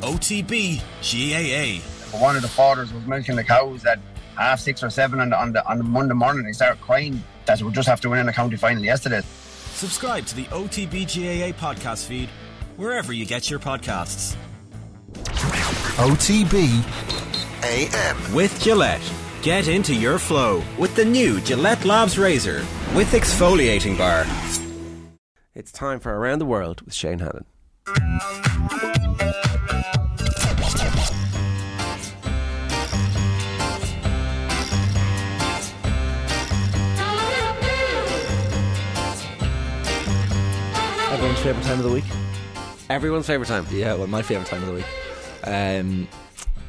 OTB GAA. One of the fathers was milking the cows at half six or seven on the, on the, on the Monday morning. They started crying that we just have to win in the county final yesterday. Subscribe to the OTB GAA podcast feed wherever you get your podcasts. OTB AM. With Gillette. Get into your flow with the new Gillette Labs Razor with exfoliating bar. It's time for Around the World with Shane Hannon. Everyone's favourite time of the week? Everyone's favourite time. Yeah, well, my favourite time of the week. Um,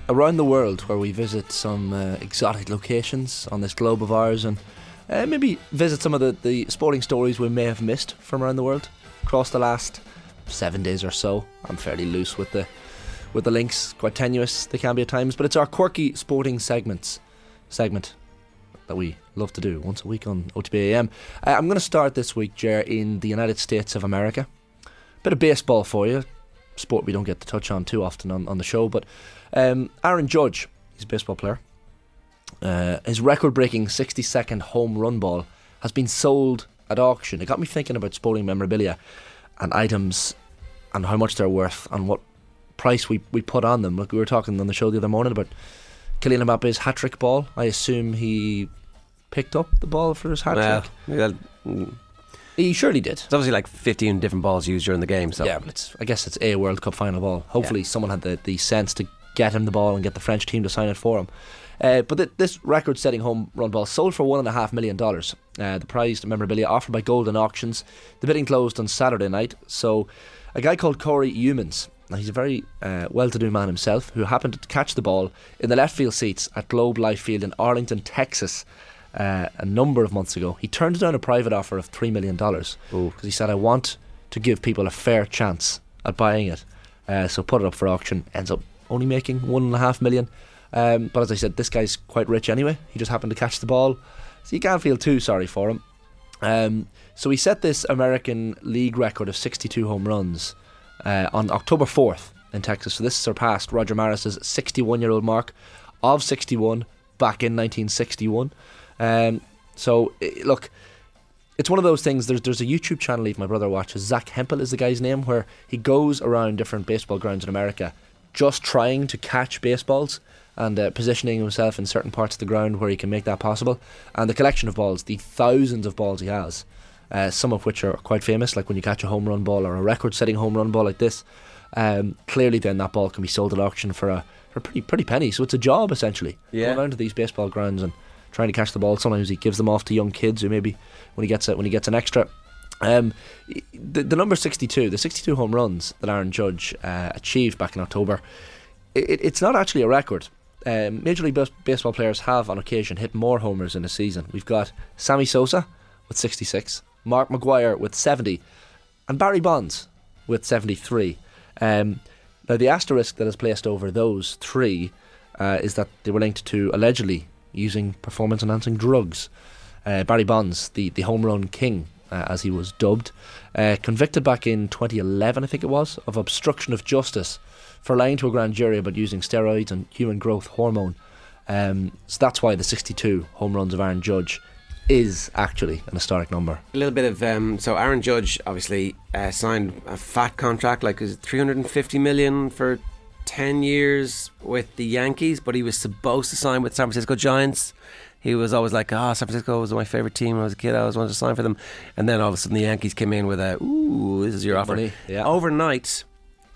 around the world, where we visit some uh, exotic locations on this globe of ours and uh, maybe visit some of the, the sporting stories we may have missed from around the world across the last seven days or so. I'm fairly loose with the with the links, quite tenuous they can be at times, but it's our quirky sporting segments segment that we love to do once a week on OTBAM. Uh, I'm going to start this week, Jer, in the United States of America. Bit of baseball for you, sport we don't get to touch on too often on, on the show, but um, Aaron Judge, he's a baseball player. Uh, his record breaking 60 second home run ball has been sold at auction. It got me thinking about sporting memorabilia and items and how much they're worth and what price we, we put on them. Like we were talking on the show the other morning about Kylian Mbappe's hat trick ball. I assume he picked up the ball for his hat trick. yeah, mm, He surely did. it's obviously like 15 different balls used during the game. So Yeah, but it's I guess it's a World Cup final ball. Hopefully, someone had the, the sense to get him the ball and get the French team to sign it for him. Uh, but th- this record-setting home run ball sold for one and a half million dollars. Uh, the prized memorabilia offered by Goldin Auctions. The bidding closed on Saturday night. So, a guy called Cory Youmans. Now he's a very uh, well-to-do man himself who happened to catch the ball in the left field seats at Globe Life Field in Arlington, Texas, uh, a number of months ago. He turned down a private offer of three million dollars because he said, "I want to give people a fair chance at buying it." Uh, so put it up for auction. Ends up only making one and a half million. Um, but as I said, this guy's quite rich anyway. He just happened to catch the ball, so you can't feel too sorry for him. Um, so he set this American League record of 62 home runs uh, on October 4th in Texas. So this surpassed Roger Maris's 61 year old mark of 61 back in 1961. Um, so i look, it's one of those things. There's there's a YouTube channel even my brother watches. Zack Hample is the guy's name, where he goes around different baseball grounds in America, just trying to catch baseballs and uh, positioning himself in certain parts of the ground where he can make that possible. And the collection of balls, the thousands of balls he has, uh, some of which are quite famous, like when you catch a home run ball or a record-setting home run ball like this. Um, clearly, then that ball can be sold at auction for a for a pretty pretty penny. So it's a job essentially. Yeah. Going around to these baseball grounds and trying to catch the ball. Sometimes he gives them off to young kids who maybe when he gets it when he gets an extra. Um, the, the number 62, the 62 home runs that Aaron Judge uh, achieved back in October, it, it's not actually a record. Um, Major League Baseball players have on occasion hit more homers in a season. We've got Sammy Sosa with 66, Mark McGwire with 70, and Barry Bonds with 73. Um, now, the asterisk that is placed over those three uh, is that they were linked to allegedly using performance enhancing drugs. Uh, Barry Bonds, the, the home run king, uh, as he was dubbed, uh, convicted back in 2011, I think it was, of obstruction of justice for lying to a grand jury about using steroids and human growth hormone. Um, so that's why the 62 home runs of Aaron Judge is actually an historic number. a little bit of um, so Aaron Judge obviously uh, signed a fat contract, like is it 350 million for 10 years with the Yankees, but he was supposed to sign with San Francisco Giants. He was always like, ah, San Francisco was my favorite team when I was a kid. I always wanted to sign for them. And then all of a sudden the Yankees came in with a, ooh, this is your offer. money, yeah. Overnight,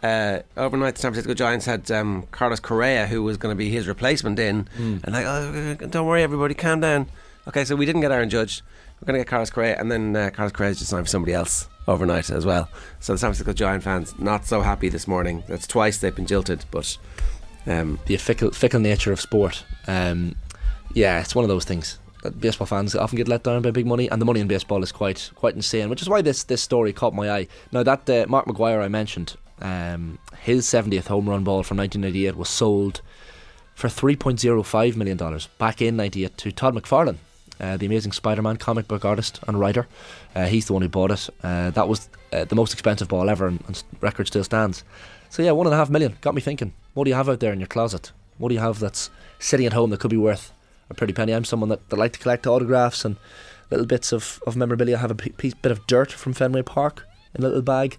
uh, overnight, the San Francisco Giants had um, Carlos Correa, who was going to be his replacement in, and like, oh, don't worry, everybody, calm down. Okay, so we didn't get Aaron Judge. We're going to get Carlos Correa, and then uh, Carlos Correa is just signed for somebody else overnight as well. So the San Francisco Giant fans not so happy this morning. That's twice they've been jilted, but um, the fickle, fickle nature of sport. Um, yeah, it's one of those things. Baseball fans often get let down by big money, and the money in baseball is quite quite insane. Which is why this this story caught my eye. Now that uh, Mark McGwire I mentioned, um, his 70th home run ball from 1998 was sold for 3.05 million dollars back in '98 to Todd McFarlane, uh, the Amazing Spider-Man comic book artist and writer. Uh, he's the one who bought it. Uh, that was uh, the most expensive ball ever, and, and record still stands. So yeah, one and a half million got me thinking. What do you have out there in your closet? What do you have that's sitting at home that could be worth a pretty penny? I'm someone that, that like to collect autographs and little bits of, of memorabilia. I have a piece, bit of dirt from Fenway Park in a little bag.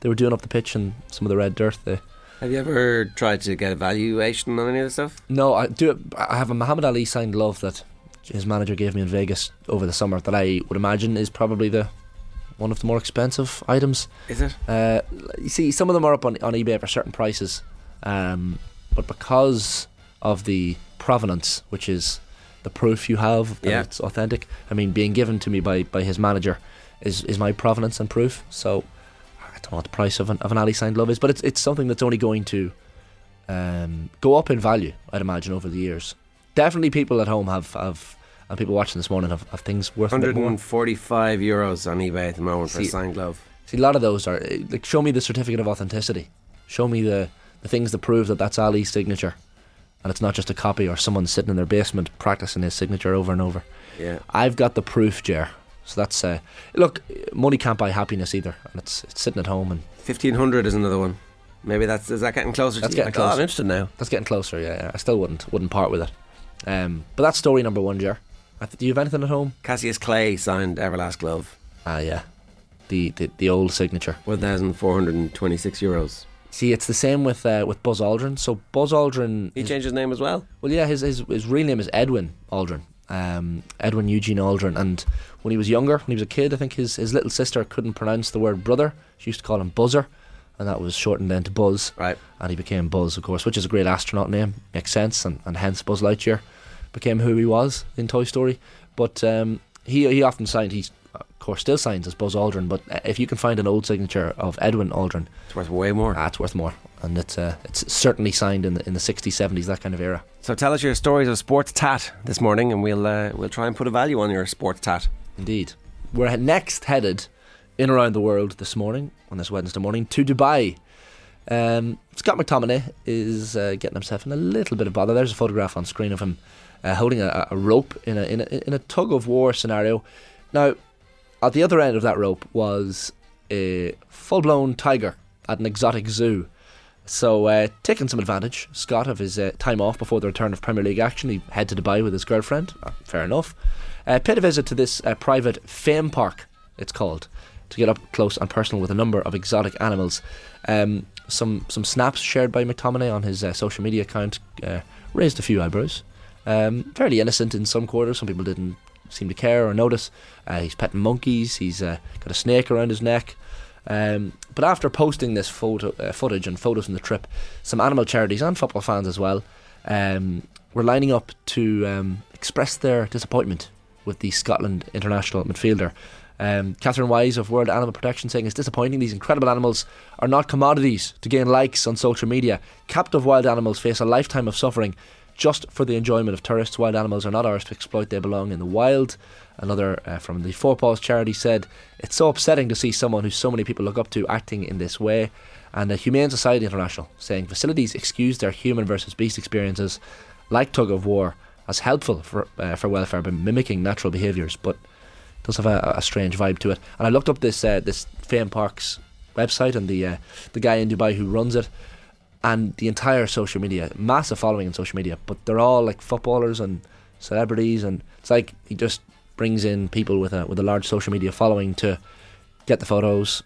They were doing up the pitch and some of the red dirt. They, Have you ever tried to get a valuation on any of the stuff? no, I do. I have a Muhammad Ali signed glove that his manager gave me in Vegas over the summer. That I would imagine is probably the one of the more expensive items. Is it? Uh, you see, some of them are up on, on eBay for certain prices, um, but because of the provenance, which is the proof you have that Yeah. it's authentic. I mean, being given to me by, by his manager is, is my provenance and proof. So I don't know what the price of an, of an Ali signed glove is, but it's it's something that's only going to um, go up in value. I'd imagine over the years. Definitely, people at home have have and people watching this morning have, have things worth a more. 145 euros on eBay at the moment for a signed glove. See, a lot of those are eh, like show me the certificate of authenticity. Show me the the things that prove that that's Ali's signature, and it's not just a copy or someone sitting in their basement practicing his signature over and over. Yeah. I've got the proof, Jer. So that's uh, look, money can't buy happiness either, and it's it's sitting at home and 1500 is another one. Maybe that's is that getting closer That's to you? getting Like, oh, I'm interested now. that's getting closer. Yeah, yeah. I still wouldn't wouldn't part with it. Um, but that's story number one, Jer. Th- Do you have anything at home? Cassius Clay signed Everlast glove. Ah, yeah, the the, the old signature. 1426 euros. See, it's the same with uh, with Buzz Aldrin. So Buzz Aldrin, He his- changed his name as well. Well, yeah, his his, his real name is Edwin Aldrin. Um, Edwin Eugene Aldrin. And when he was younger, when he was a kid, I think his, his little sister couldn't pronounce the word brother. She used to call him Buzzer, and that was shortened then to Buzz. Right. And he became Buzz, of course, which is a great astronaut name. Makes sense, and, and hence Buzz Lightyear became who he was in Toy Story. But um, he he often signed. He's of course still signs as Buzz Aldrin. But uh, if you can find an old signature of Edwin Aldrin, It's worth way more. that's worth more. And it's uh, it's certainly signed in the in the 60s, 70s, that kind of era. So tell us your stories of sports tat this morning, and we'll uh, we'll try and put a value on your sports tat. Indeed. We're next headed in around the world this morning, on this Wednesday morning, to Dubai. Um, Scott McTominay is uh, getting himself in a little bit of bother. There's a photograph on screen of him uh, holding a, a rope in a, in a in a tug of war scenario. Now, at the other end of that rope was a full blown tiger at an exotic zoo. So, uh, taking some advantage, Scott, of his uh, time off before the return of Premier League action, he head to Dubai with his girlfriend. Uh, fair enough. Uh, paid a visit to this uh, private fame park, it's called, to get up close and personal with a number of exotic animals. Um, some some snaps shared by McTominay on his uh, social media account uh, raised a few eyebrows. Um, fairly innocent in some quarters. Some people didn't seem to care or notice. Uh, he's petting monkeys. He's uh, got a snake around his neck. Um, but after posting this photo uh, footage and photos from the trip, some animal charities and football fans as well um, were lining up to um, express their disappointment with the Scotland international midfielder. Um, Catherine Wise of World Animal Protection saying it's disappointing these incredible animals are not commodities to gain likes on social media. Captive wild animals face a lifetime of suffering just for the enjoyment of tourists. Wild animals are not ours to exploit, they belong in the wild. Another uh, from the Four Paws charity said, It's so upsetting to see someone who so many people look up to acting in this way. And the Humane Society International saying facilities excuse their human versus beast experiences, like tug of war, as helpful for, uh, for welfare by mimicking natural behaviours, but does have a, a strange vibe to it. And I looked up this uh, this Fame Parks website and the uh, the guy in Dubai who runs it, and the entire social media, massive following on social media, but they're all like footballers and celebrities, and it's like he just brings in people with a with a large social media following to get the photos,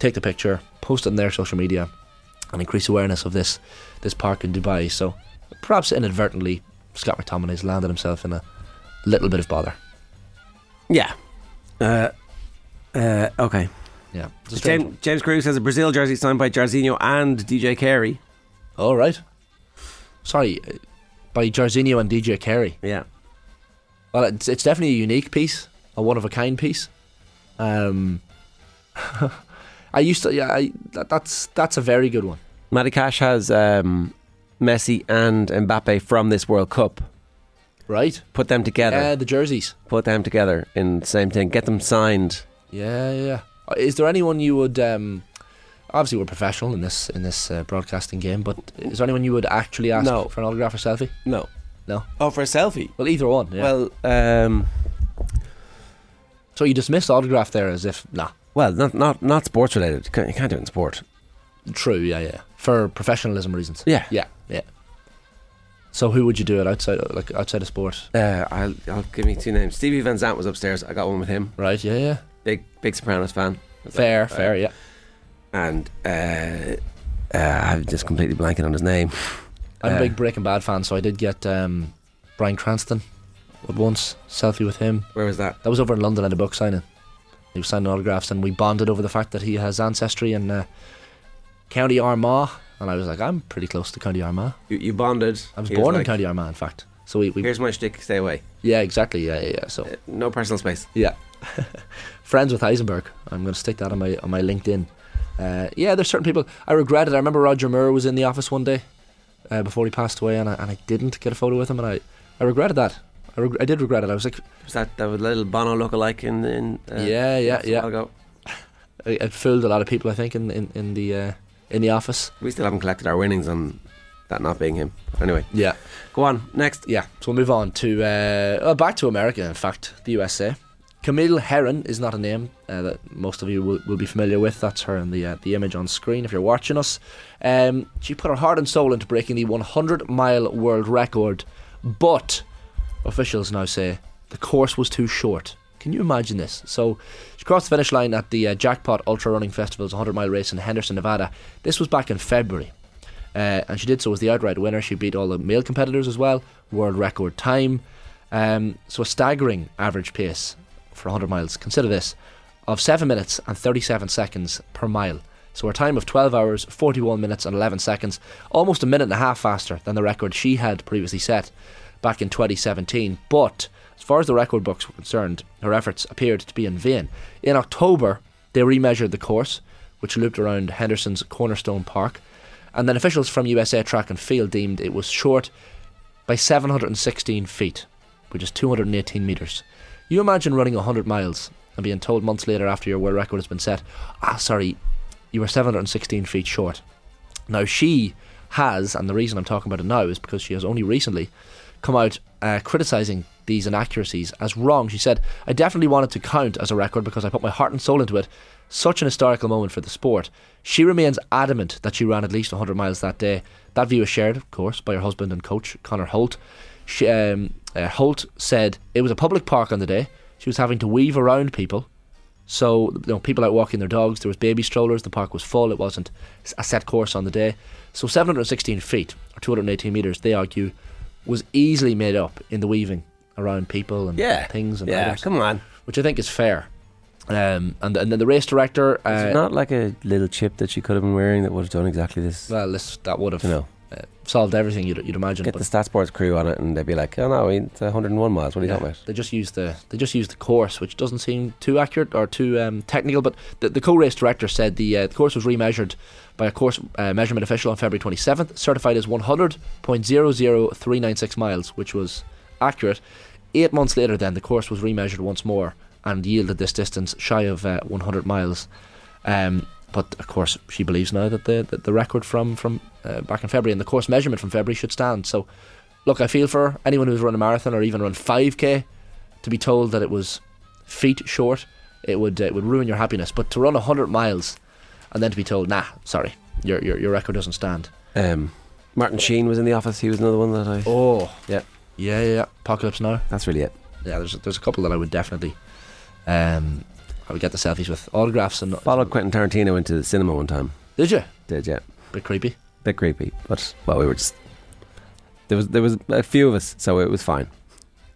take the picture, post it on their social media, and increase awareness of this this park in Dubai. So perhaps inadvertently, Scott McTominay's landed himself in a little bit of bother. Yeah. Uh, uh, okay. Yeah, it's a strange James, James Cruz has a Brazil jersey signed by Jairzinho and DJ Carey. All right. Sorry, uh, by Jairzinho and DJ Carey. Yeah. Well, it's, it's definitely a unique piece, a one of a kind piece. Um, I used to, yeah, I, that, that's that's a very good one. Matty Cash has um, Messi and Mbappe from this World Cup. Right? Put them together. Yeah, the jerseys. Put them together in the same thing. Get them signed. Yeah, yeah. Uh, Is there anyone you would? Um, obviously, we're professional in this in this uh, broadcasting game, but is there anyone you would actually ask No. for an autograph or selfie? No. No. Oh, for a selfie? Well, either one. Yeah. Well, um, So you dismissed autograph there as if nah. Well, not not not sports related. You can't, you can't do it in sport. True, yeah, yeah. For professionalism reasons. Yeah. Yeah, yeah. So who would you do it outside like outside of sport? Uh, I'll I'll give me two names. Stevie Van Zandt was upstairs. I got one with him. Right, yeah, yeah. Big big Sopranos fan. Fair, Uh, fair, yeah. And uh, uh, I'm just completely blanking on his name. I'm a uh, big Breaking Bad fan, so I did get um, Bryan Cranston at once, selfie with him. Where was that? That was over in London at a book signing. He was signing autographs, and we bonded over the fact that he has ancestry in uh, County Armagh. And I was like, I'm pretty close to County Armagh. You, you bonded. I was He born in like, County Armagh, in fact. So we, we Here's my shtick. Stay away. yeah, exactly, yeah, yeah, yeah. So Uh, no personal space. yeah, friends with Heisenberg. I'm going to stick that on my on my LinkedIn. Uh, yeah, there's certain people I regret it. I remember Roger Moore was in the office one day uh, before he passed away, and I, and I didn't get a photo with him, and I, I regretted that. I, reg- I did regret it. I was like, Was that that little Bono lookalike in in? Uh, Yeah, yeah, yeah. ago? I, it fooled a lot of people. I think in in, in the uh, in the office. We still haven't collected our winnings on that not being him. Anyway, Yeah, go on next. yeah. So we'll move on to uh, well, back to America. In fact, the USA. Camille Herron is not a name uh, that most of you will, will be familiar with. That's her in the uh, the image on screen if you're watching us. Um, she put her heart and soul into breaking the 100 mile world record, but officials now say the course was too short. Can you imagine this? So she crossed the finish line at the uh, Jackpot Ultra Running Festival's 100 mile race in Henderson, Nevada. This was back in February. Uh, and she did so as the outright winner. She beat all the male competitors as well, world record time. Um, so a staggering average pace for 100 miles. Consider this of 7 minutes and 37 seconds per mile. So her time of 12 hours, 41 minutes and 11 seconds, almost a minute and a half faster than the record she had previously set back in 2017. But as far as the record books were concerned, her efforts appeared to be in vain. In October, they remeasured the course, which looped around Henderson's Cornerstone Park, and then officials from USA Track and Field deemed it was short by 716 feet, which is 218 metres. You imagine running 100 miles and being told months later after your world record has been set, ah, sorry, you were 716 feet short. Now, she has, and the reason I'm talking about it now is because she has only recently come out uh, criticising these inaccuracies as wrong. She said, I definitely wanted to count as a record because I put my heart and soul into it. Such an historical moment for the sport. She remains adamant that she ran at least 100 miles that day. That view is shared, of course, by her husband and coach, Conor Holt. She, um, uh, Holt said it was a public park on the day. She was having to weave around people. So, you know, people out walking their dogs. There was baby strollers. The park was full. It wasn't a set course on the day. So, 716 feet or 218 meters, they argue, was easily made up in the weaving around people and Yeah, things and yeah. items, Come on. which I think is fair. Um, and and then the race director, uh, it not like a little chip that she could have been wearing that would have done exactly this? well, this, that would have you know, solved everything. You'd, you'd imagine. get but the stat sports crew on it, and they'd be like, "Oh no, it's 101 miles. What are you Yeah, talking about?" They just use the they just use the course, which doesn't seem too accurate or too um, technical. But the, the co-race director said the, uh, the course was remeasured by a course uh, measurement official on February 27th, certified as 100.00396 miles, which was accurate. Eight months later, then the course was remeasured once more and yielded this distance shy of uh, 100 miles. Um, but of course, she believes now that the the, the record from from uh, back in February and the course measurement from February should stand. So, look, I feel for anyone who's run a marathon or even run 5k to be told that it was feet short. It would uh, it would ruin your happiness. But to run 100 miles and then to be told, nah, sorry, your your, your record doesn't stand. Um, Martin Sheen was in the office. He was another one that I. Oh, Yeah. yeah, yeah, yeah. Apocalypse Now. That's really it. Yeah, there's there's a couple that I would definitely, um, I would get the selfies with autographs and. Followed Quentin Tarantino into the cinema one time. Did you? Did yeah, Bit creepy. Bit creepy, but well, we were just there was there was a few of us, so it was fine.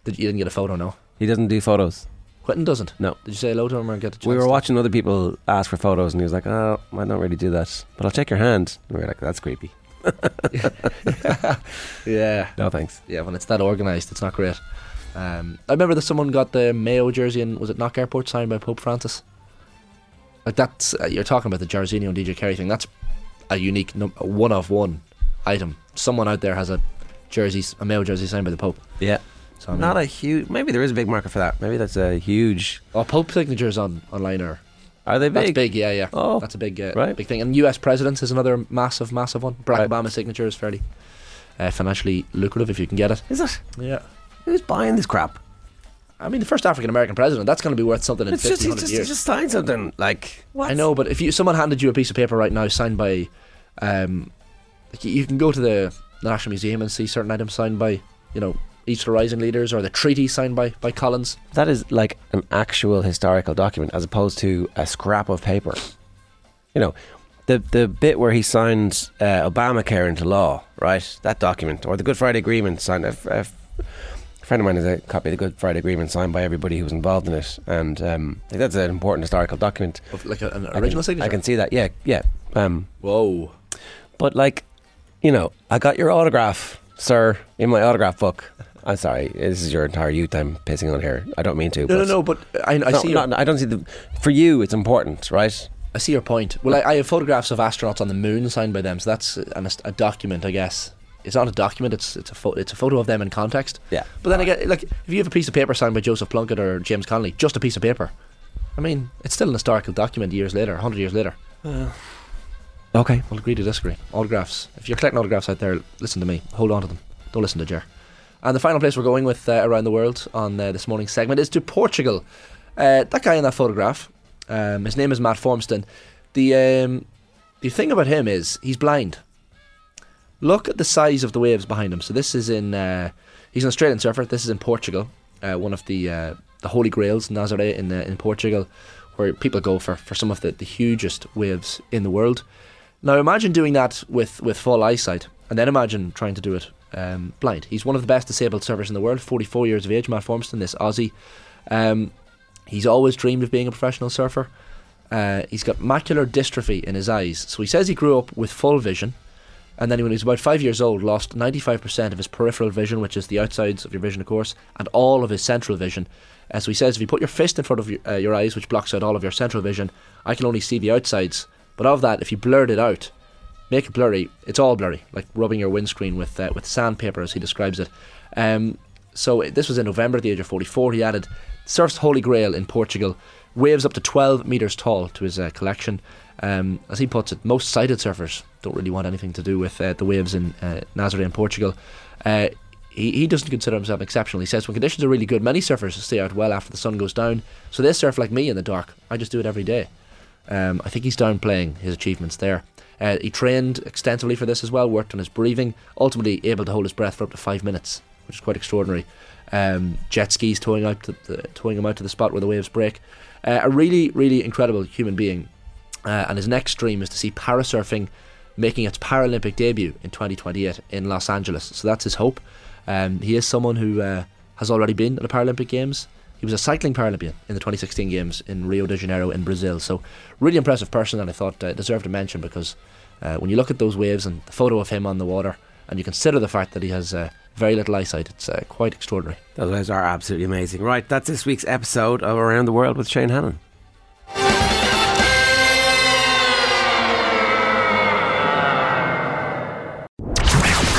Did you didn't get a photo? No. He doesn't do photos. Quentin doesn't. No. Did you say hello to him or get a chance? We were to- watching other people ask for photos, and he was like, "Oh, I don't really do that, but I'll take your hand." And we were like, "That's creepy." Yeah, No thanks. yeah. When it's that organised, it's not great. Um, I remember that someone got the Mayo jersey and was it Knock Airport signed by Pope Francis. Like that's uh, you're talking about the Jairzinho and DJ Carey thing. That's a unique num- one of one item. Someone out there has a jersey, a Mayo jersey signed by the Pope. Yeah, So I mean, not a huge. Maybe there is a big market for that. Maybe that's a huge. oh, Pope signatures on online are Are they big? that's big? big. Yeah, yeah. Oh, That's a big, uh, right. big thing. And U.S. presidents is another massive, massive one. Barack Right. Obama's signature is fairly uh, financially lucrative if you can get it. Is it? Yeah. Who's buying this crap? I mean, the first African American president. That's going to be worth something in It's 50, just, he 100 just, years. he just signed something like. I know, but if you someone handed you a piece of paper right now signed by, um, like you- you can go to the, the National Museum and see certain items signed by, you know, East Rising leaders or the treaty signed by by Collins. That is like an actual historical document as opposed to a scrap of paper. You know, the the bit where he signed uh, Obamacare into law, right? That document, or the Good Friday Agreement signed. A, a friend of mine has a copy of the Good Friday Agreement signed by everybody who was involved in it, and um, I think that's an important historical document. Of like an I original can, signature. I can see that. Yeah, yeah. Um, Whoa. but like, you know, I got your autograph, sir, in my autograph book. I'm sorry, this is your entire youth I'm pissing on here. I don't mean to. No, but no, no. But I, I no, see. Your, no, I don't see the. For you, it's important, right? I see your point. Well, I, I have photographs of astronauts on the moon signed by them, so that's an, a document, I guess. It's not a document. It's it's a pho- it's a photo of them in context. Yeah. But then again, like if you have a piece of paper signed by Joseph Plunkett or James Connolly, just a piece of paper. I mean, it's still an historical document years later, hundred years later. Okay. We'll agree to disagree. Autographs. If you're collecting autographs out there, listen to me. Hold on to them. Don't listen to Jer. And the final place we're going with uh, around the world on uh, this morning's segment is to Portugal. Uh, that guy in that photograph, um, his name is Matt Formston. The um, the thing about him is he's blind. Look at the size of the waves behind him. So this is in uh, he's an Australian surfer. This is in Portugal, uh, one of the uh, the holy grails, Nazaré in uh, in Portugal, where people go for, for some of the, the hugest waves in the world. Now imagine doing that with, with full eyesight, and then imagine trying to do it um, blind. He's one of the best disabled surfers in the world, 44 years of age, Matt Formston, this Aussie. Um, he's always dreamed of being a professional surfer. Uh, he's got macular dystrophy in his eyes, so he says he grew up with full vision, and then when he was about five years old, lost 95% of his peripheral vision, which is the outsides of your vision, of course, and all of his central vision. Uh, so he says if you put your fist in front of your, uh, your eyes, which blocks out all of your central vision, I can only see the outsides. But of that, if you blurred it out, make it blurry, it's all blurry, like rubbing your windscreen with uh, with sandpaper, as he describes it. Um, so uh, this was in November at the age of 44. He added surf's holy grail in Portugal, waves up to 12 meters tall to his uh, collection. Um, as he puts it, most sighted surfers don't really want anything to do with uh, the waves in uh, Nazaré in Portugal. Uh, he, he doesn't consider himself exceptional. He says when conditions are really good, many surfers stay out well after the sun goes down. So they surf like me in the dark. I just do it every day. Um, I think he's downplaying his achievements there. Uh, he trained extensively for this as well, worked on his breathing, ultimately able to hold his breath for up to five minutes, which is quite extraordinary. Um, jet skis towing out the, towing him out to the spot where the waves break. Uh, a really, really incredible human being. Uh, and his next dream is to see parasurfing making its Paralympic debut in 2028 in Los Angeles. So that's his hope. Um, he is someone who uh, has already been at the Paralympic Games. He was a cycling Paralympian in the 2016 Games in Rio de Janeiro in Brazil. So, really impressive person, and I thought uh, deserved a mention because uh, when you look at those waves and the photo of him on the water, and you consider the fact that he has uh, very little eyesight, it's uh, quite extraordinary. Those waves are absolutely amazing. Right, that's this week's episode of Around the World with Shane Hannon.